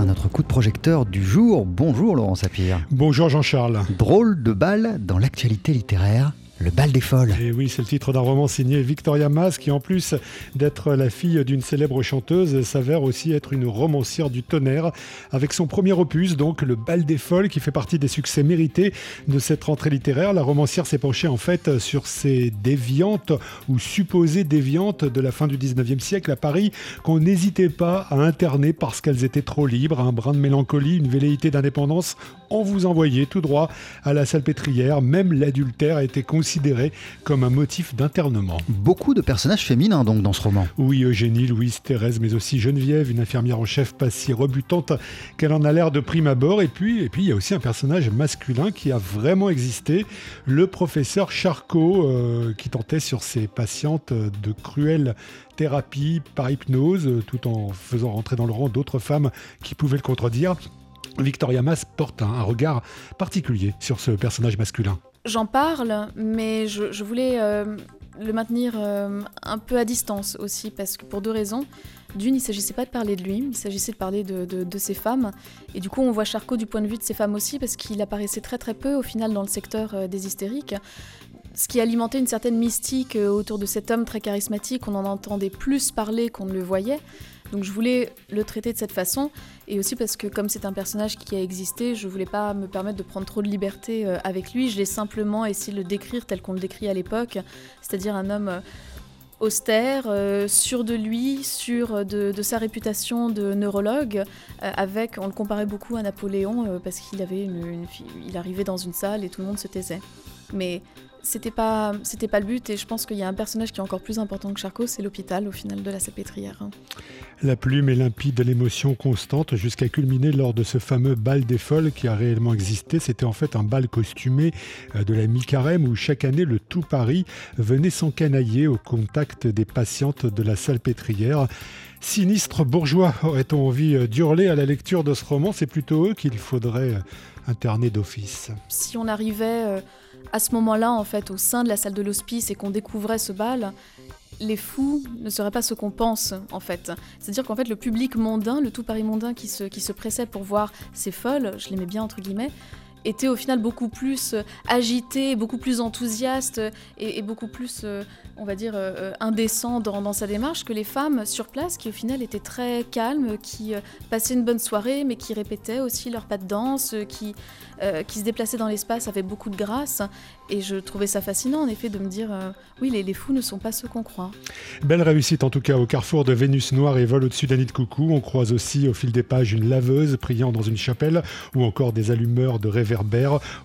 à notre coup de projecteur du jour. Bonjour Laurent Sapir. Bonjour Jean-Charles. Drôle de balle dans l'actualité littéraire. Le bal des folles. Et oui, c'est le titre d'un roman signé Victoria Mas qui, en plus d'être la fille d'une célèbre chanteuse, s'avère aussi être une romancière du tonnerre. Avec son premier opus, donc Le bal des folles, qui fait partie des succès mérités de cette rentrée littéraire, la romancière s'est penchée en fait sur ces déviantes ou supposées déviantes de la fin du 19e siècle à Paris qu'on n'hésitait pas à interner parce qu'elles étaient trop libres, un brin de mélancolie, une velléité d'indépendance. On vous envoyait tout droit à la salpêtrière. Même l'adultère a été comme un motif d'internement. Beaucoup de personnages féminins donc dans ce roman. Oui, Eugénie, Louise, Thérèse, mais aussi Geneviève, une infirmière en chef pas si rebutante qu'elle en a l'air de prime abord. Et puis, et puis, il y a aussi un personnage masculin qui a vraiment existé, le professeur Charcot, euh, qui tentait sur ses patientes de cruelles thérapies par hypnose, tout en faisant rentrer dans le rang d'autres femmes qui pouvaient le contredire. Victoria Mas porte un, regard particulier sur ce personnage masculin. J'en parle, mais je, voulais euh, le maintenir euh, un peu à distance aussi, parce que pour deux raisons. D'une, il ne s'agissait pas de parler de lui, il s'agissait de parler de, de, ses femmes. Et du coup, on voit Charcot du point de vue de ses femmes aussi, parce qu'il apparaissait très très peu au final dans le secteur euh, des hystériques. Ce qui alimentait une certaine mystique autour de cet homme très charismatique, on en entendait plus parler qu'on ne le voyait. Donc je voulais le traiter de cette façon, et aussi parce que comme c'est un personnage qui a existé, je voulais pas me permettre de prendre trop de liberté euh, avec lui, je l'ai simplement essayé de le décrire tel qu'on le décrit à l'époque, c'est-à-dire un homme... Euh, austère, euh, sûr de lui, sûr de, sa réputation de neurologue, avec, on le comparait beaucoup à Napoléon parce qu'il arrivait dans une salle et tout le monde se taisait. Mais c'était pas, c'était pas le but et je pense qu'il y a un personnage qui est encore plus important que Charcot, c'est l'hôpital au final de la sapétrière. La plume est limpide, l'émotion constante jusqu'à culminer lors de ce fameux bal des folles qui a réellement existé. C'était en fait un bal costumé euh, de la mi-carême où chaque année le tout Paris venait s'encanailler au contact des patientes de la salpêtrière. Sinistre bourgeois, aurait-on envie euh, d'hurler à la lecture de ce roman? C'est plutôt eux qu'il faudrait euh, interner d'office. Si on arrivait à ce moment-là, en fait, au sein de la salle de l'hospice et qu'on découvrait ce bal, les fous ne seraient pas ce qu'on pense, en fait. C'est-à-dire qu'en fait, le public mondain, le tout Paris mondain qui se, qui se pressait pour voir ces folles, je les mets bien entre guillemets, était au final beaucoup plus euh, agité, beaucoup plus enthousiaste et, beaucoup plus, euh, on va dire, euh, indécent dans, sa démarche que les femmes sur place qui au final étaient très calmes, qui passaient une bonne soirée mais qui répétaient aussi leurs pas de danse, qui, qui se déplaçaient dans l'espace avec beaucoup de grâce. Et je trouvais ça fascinant en effet de me dire, oui, les, fous ne sont pas ceux qu'on croit. Belle réussite en tout cas au carrefour de Vénus Noire et Vol au-dessus d'Annie de Coucou. On croise aussi au fil des pages une laveuse priant dans une chapelle ou encore des allumeurs de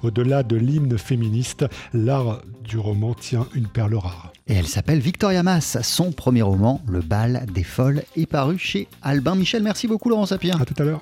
au-delà de l'hymne féministe, l'art du roman tient une perle rare. Et elle s'appelle Victoria Mass. Son premier roman, Le bal des folles, est paru chez Albin Michel. Merci beaucoup Laurent Sapien. À tout à l'heure.